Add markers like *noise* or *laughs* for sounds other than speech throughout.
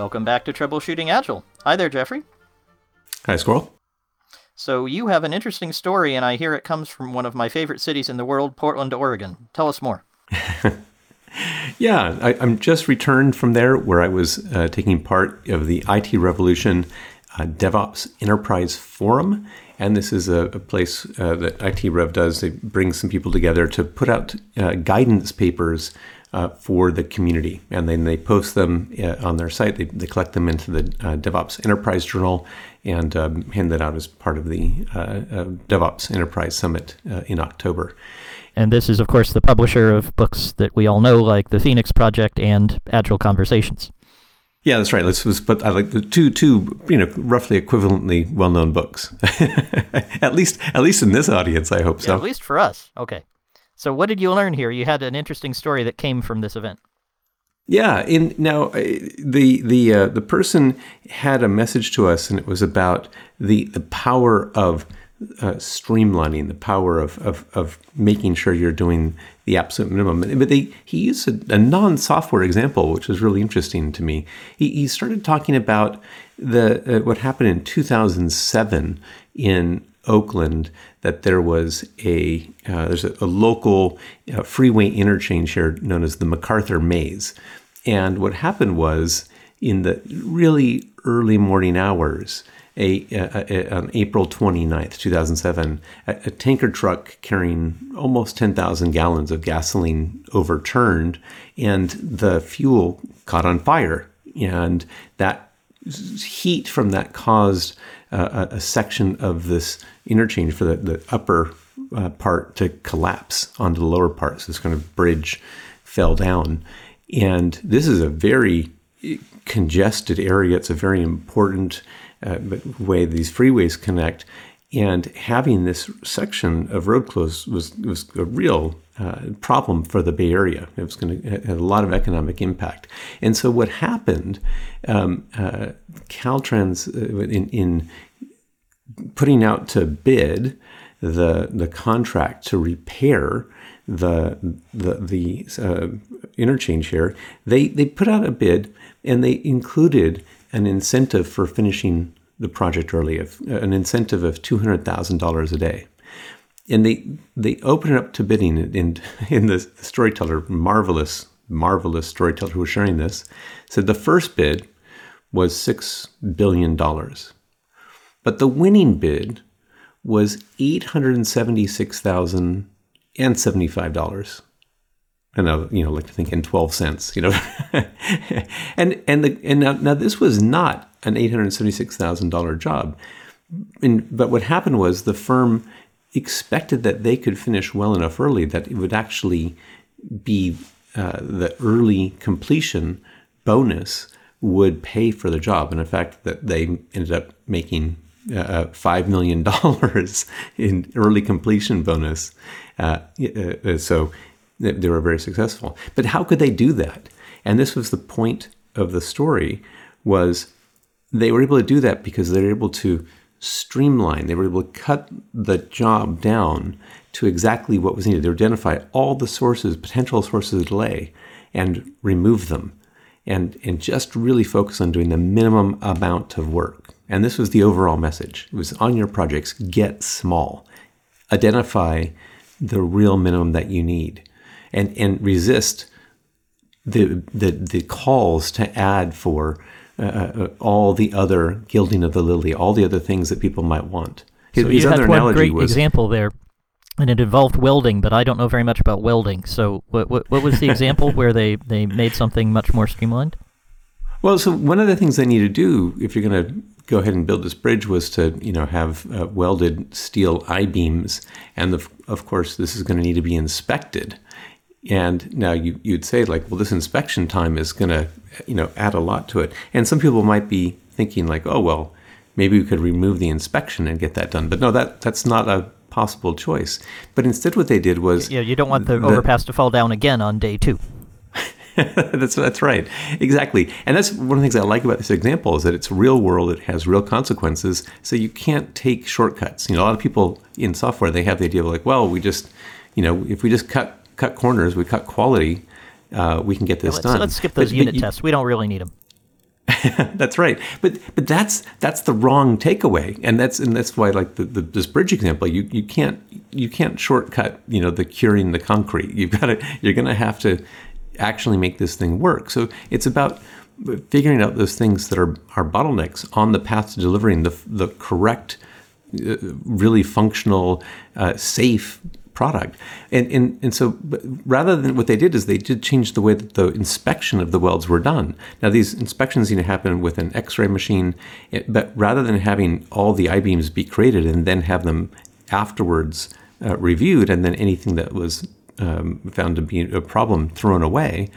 Welcome back to Troubleshooting Agile. Hi there, Jeffrey. Hi, Squirrel. So, you have an interesting story, and I hear it comes from one of my favorite cities in the world, Portland, Oregon. Tell us more. *laughs* yeah, I, am just returned from there where I was uh, taking part of the IT Revolution uh, DevOps Enterprise Forum. And this is a, a place uh, that IT Rev does. They bring some people together to put out uh, guidance papers uh, for the community. And then they post them uh, on their site. They, they collect them into the uh, DevOps Enterprise Journal and um, hand that out as part of the uh, DevOps Enterprise Summit in October. And this is, of course, the publisher of books that we all know, like the Phoenix Project and Agile Conversations. Yeah, that's right. Let's, let's put I like the two two you know roughly equivalently well known books. *laughs* at least at least in this audience, I hope so. At least for us. Okay. So what did you learn here? You had an interesting story that came from this event. Yeah, in now uh, the the uh, the person had a message to us, and it was about the the power of uh, streamlining, the power of, of of making sure you're doing the absolute minimum. But they, he used a, a non-software example, which was really interesting to me. He, he started talking about the uh, what happened in 2007 in Oakland that there was a uh, there's a, a local uh, freeway interchange here known as the MacArthur Maze, and what happened was in the really early morning hours, a, a, a on April 29th, 2007, a, a tanker truck carrying almost 10,000 gallons of gasoline overturned, and the fuel caught on fire, and that heat from that caused a, section of this interchange for the, the upper uh, part to collapse onto the lower part. So this kind of bridge fell down. And this is a very congested area. It's a very important uh, way these freeways connect. And having this section of road closed was, was a real uh, problem for the Bay Area. It was going to have a lot of economic impact. And so what happened, um, uh, Caltrans uh, in, in putting out to bid the the contract to repair the the the uh, interchange here, they they put out a bid and they included an incentive for finishing the project early, of uh, an incentive of two hundred thousand dollars a day, and they they opened it up to bidding. And in the, *laughs* the storyteller, marvelous marvelous storyteller who was sharing this, said the first bid was six billion dollars, but the winning bid was eight hundred seventy-six thousand and I, you know, like to think in twelve cents, you know, *laughs* and and the and now, now this was not an eight hundred seventy-six thousand dollar job, and, but what happened was the firm expected that they could finish well enough early that it would actually be uh, the early completion bonus would pay for the job, and in fact, that they ended up making uh, $5 million *laughs* in early completion bonus. Uh, uh, so they were very successful. But how could they do that? And this was the point of the story was they were able to do that because they were able to streamline. They were able to cut the job down to exactly what was needed. They identify all the sources, potential sources of delay, and remove them, and and just really focus on doing the minimum amount of work. And this was the overall message. It was on your projects, get small. Identify the real minimum that you need and, and resist the, the, the calls to add for uh, uh, all the other gilding of the lily, all the other things that people might want. His, so you had one great was, example there, and it involved welding, but I don't know very much about welding. So what, what, what was the *laughs* example where they, they made something much more streamlined? Well, so one of the things they need to do if you're going to go ahead and build this bridge was to, you know, have uh, welded steel I beams, and the, of course, this is going to need to be inspected. And now you, you'd say like, well, this inspection time is going to, you know, add a lot to it. And some people might be thinking like, oh well, maybe we could remove the inspection and get that done. But no, that that's not a possible choice. But instead, what they did was, yeah, you don't want the, the overpass to fall down again on day two. *laughs* that's that's right, exactly. And that's one of the things I like about this example is that it's real world. It has real consequences. So you can't take shortcuts. You know, a lot of people in software they have the idea of like, well, we just, you know, if we just cut cut corners, we cut quality, uh, we can get this let's, done. Let's skip those but, unit but you, tests. We don't really need them. *laughs* that's right. But but that's that's the wrong takeaway, and that's and that's why like the, the, this bridge example, you you can't you can't shortcut you know the curing the concrete. You've got to you're going to have to actually make this thing work. So it's about figuring out those things that are are bottlenecks on the path to delivering the the correct, uh, really functional, uh, safe product. And, and, and so rather than what they did is they did change the way that the inspection of the welds were done. Now, these inspections need to happen with an x ray machine, eh, but rather than having all the I beams be created and then have them afterwards uh, reviewed and then anything that was um, found to be a problem thrown away,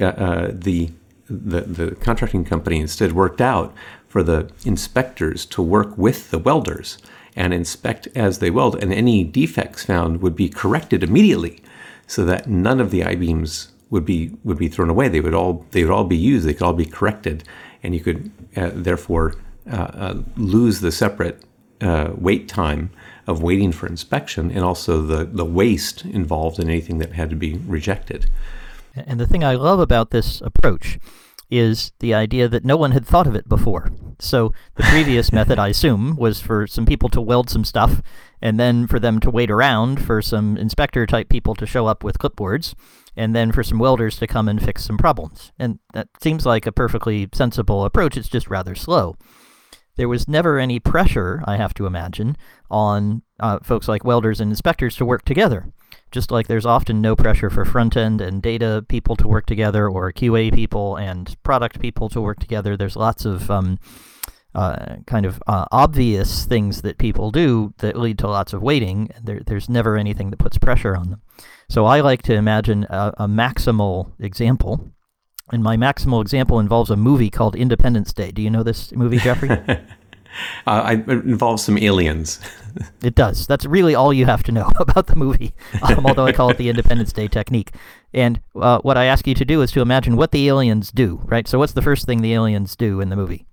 uh, uh, the, the, the contracting company instead worked out for the inspectors to work with the welders and inspect as they weld, and any defects found would be corrected immediately, so that none of the I-beams would be would be thrown away. They would all they would all be used. They could all be corrected, and you could uh, therefore uh, uh, lose the separate uh, wait time of waiting for inspection, and also the the waste involved in anything that had to be rejected. And the thing I love about this approach is the idea that no one had thought of it before. So the previous *laughs* method, I assume, was for some people to weld some stuff, and then for them to wait around for some inspector type people to show up with clipboards, and then for some welders to come and fix some problems. And that seems like a perfectly sensible approach. It's just rather slow. There was never any pressure, I have to imagine, on uh, folks like welders and inspectors to work together just like there's often no pressure for front end and data people to work together or QA people and product people to work together. There's lots of um, uh, kind of uh, obvious things that people do that lead to lots of waiting. There, there's never anything that puts pressure on them. So I like to imagine a, a maximal example. And my maximal example involves a movie called Independence Day. Do you know this movie, Jeffrey? *laughs* Uh, it involves some aliens. *laughs* it does. That's really all you have to know *laughs* about the movie, um, although I call it the Independence Day technique. And uh, what I ask you to do is to imagine what the aliens do, right? So what's the first thing the aliens do in the movie?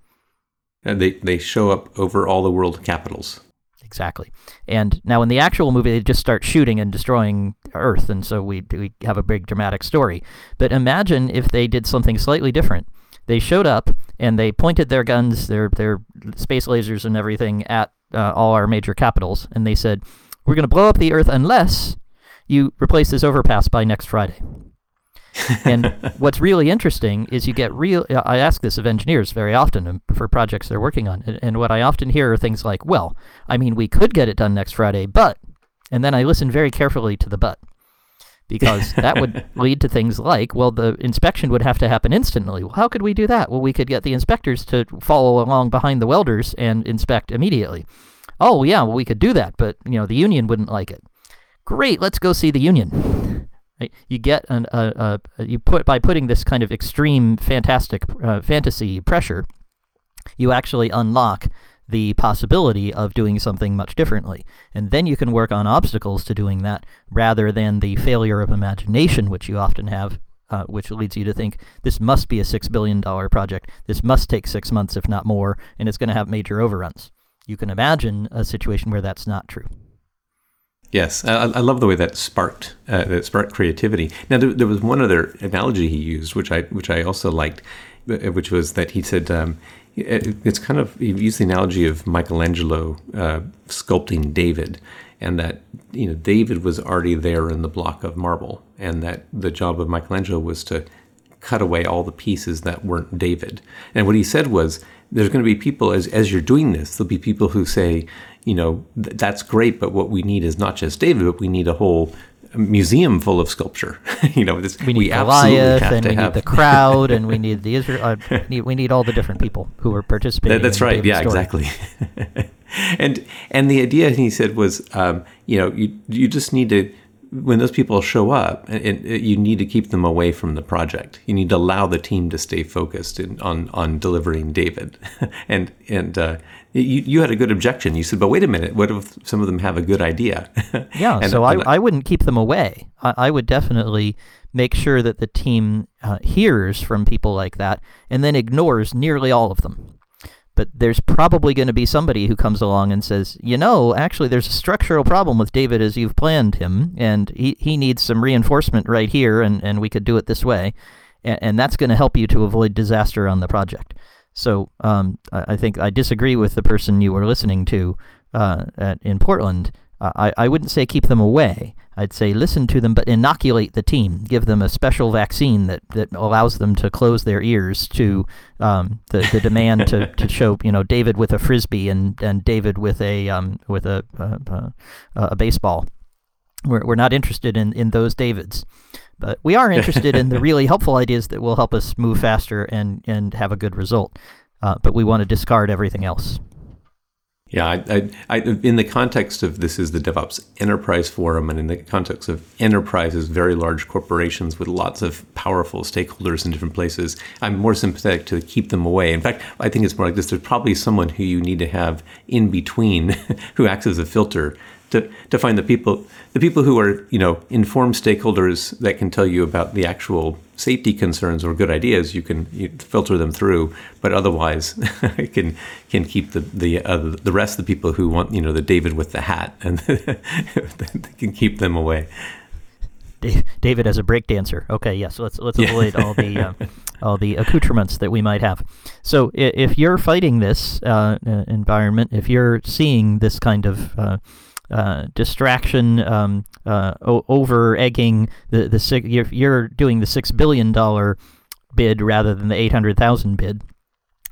They, they show up over all the world capitals. Exactly. And now in the actual movie, they just start shooting and destroying Earth, and so we, we have a big dramatic story. But imagine if they did something slightly different they showed up and they pointed their guns, their their space lasers and everything at uh, all our major capitals, and they said, "We're going to blow up the Earth unless you replace this overpass by next Friday." And *laughs* what's really interesting is you get real. I ask this of engineers very often um, for projects they're working on, and, and what I often hear are things like, "Well, I mean, we could get it done next Friday, but," and then I listen very carefully to the but because *laughs* that would lead to things like, well, the inspection would have to happen instantly. Well, how could we do that? Well, we could get the inspectors to follow along behind the welders and inspect immediately. Oh, yeah, well, we could do that, but you know, the union wouldn't like it. Great, let's go see the union. Right? You get an a, a, you put by putting this kind of extreme fantastic uh, fantasy pressure, you actually unlock the possibility of doing something much differently. And then you can work on obstacles to doing that rather than the failure of imagination, which you often have, uh, which leads you to think this must be a $6 billion project. This must take six months, if not more, and it's going to have major overruns. You can imagine a situation where that's not true. Yes, I, I, love the way that sparked uh, that sparked creativity. Now, there, there, was one other analogy he used, which I which I also liked, uh, which was that he said um, it's kind of he used the analogy of Michelangelo uh, sculpting David, and that you know David was already there in the block of marble, and that the job of Michelangelo was to cut away all the pieces that weren't David. And what he said was, there's going to be people as as you're doing this, there'll be people who say, you know, that's great, but what we need is not just David, but we need a whole museum full of sculpture. *laughs* you know, this, we need we Goliath, and we have... need the *laughs* crowd, and we need the Israel. Uh, need, we need all the different people who are participating. That, that's right. Yeah, story. exactly. *laughs* and and the idea he said was, um, you know, you you just need to when those people show up, it, it, you need to keep them away from the project. You need to allow the team to stay focused in, on on delivering David. *laughs* and and uh, you, you had a good objection. You said, "But wait a minute. What if some of them have a good idea?" *laughs* yeah. and, so I, I wouldn't keep them away. I, I would definitely make sure that the team uh, hears from people like that and then ignores nearly all of them but there's probably going to be somebody who comes along and says, you know, actually, there's a structural problem with David as you've planned him, and he, he needs some reinforcement right here, and, and we could do it this way. and, and that's going to help you to avoid disaster on the project. So um, I, I, think I disagree with the person you were listening to uh, at, in Portland. Uh, I, I wouldn't say keep them away. I'd say listen to them, but inoculate the team. Give them a special vaccine that, that allows them to close their ears to um, the, the demand to, to show you know David with a frisbee and, and David with a um, with a uh, a baseball. We're, we're not interested in, in those Davids, but we are interested in the *laughs* really helpful ideas that will help us move faster and, and have a good result. Uh, but we want to discard everything else. Yeah, I, I, I, in the context of this is the DevOps Enterprise Forum, and in the context of enterprises, very large corporations with lots of powerful stakeholders in different places, I'm more sympathetic to keep them away. In fact, I think it's more like this: there's probably someone who you need to have in between, *laughs* who acts as a filter to, to find the people the people who are you know informed stakeholders that can tell you about the actual safety concerns or good ideas you can you filter them through but otherwise *laughs* can can keep the the uh, the rest of the people who want you know the David with the hat and *laughs* they can keep them away David as a break dancer. Okay, yes. Yeah, so let's let's avoid all the uh, *laughs* all the accoutrements that we might have. So if you're fighting this uh, environment, if you're seeing this kind of uh, uh, distraction, um, uh, over egging the the six, you're, you're doing the six billion dollar bid rather than the eight hundred thousand bid.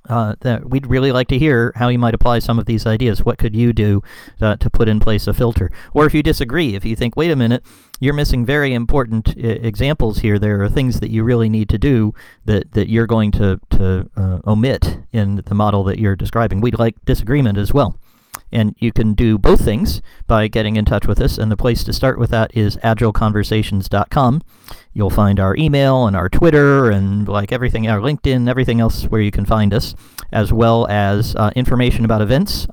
Uh, that we'd really like to hear how you might apply some of these ideas. What could you do uh, to put in place a filter? Or if you disagree, if you think, wait a minute, you're missing very important I- examples here. There are things that you really need to do that, that you're going to, to uh, omit in the model that you're describing. We'd like disagreement as well. And you can do both things by getting in touch with us. And the place to start with that is agileconversations.com. You'll find our email and our Twitter and like everything, our LinkedIn, everything else where you can find us, as well as uh, information about events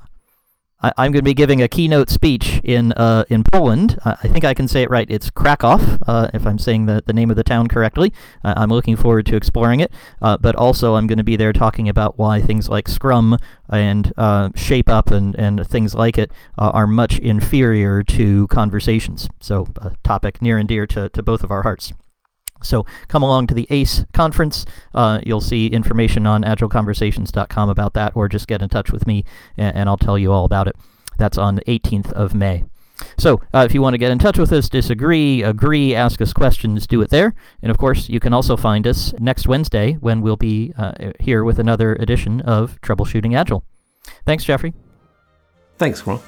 I, am going to be giving a keynote speech in uh, in Poland. I, I think I can say it right. It's Krakow, uh, if I'm saying the, the name of the town correctly. Uh, I'm looking forward to exploring it. Uh, but also, I'm going to be there talking about why things like Scrum and uh, Shape Up and, and things like it uh, are much inferior to conversations. So, a topic near and dear to, to both of our hearts. So come along to the ACE conference. Uh, you'll see information on agileconversations.com about that, or just get in touch with me and, and I'll tell you all about it. That's on the 18th of May. So, uh, if you want to get in touch with us, disagree, agree, ask us questions, do it there. And of course, you can also find us next Wednesday when we'll be uh, here with another edition of Troubleshooting Agile. Thanks, Jeffrey. Thanks, Carl.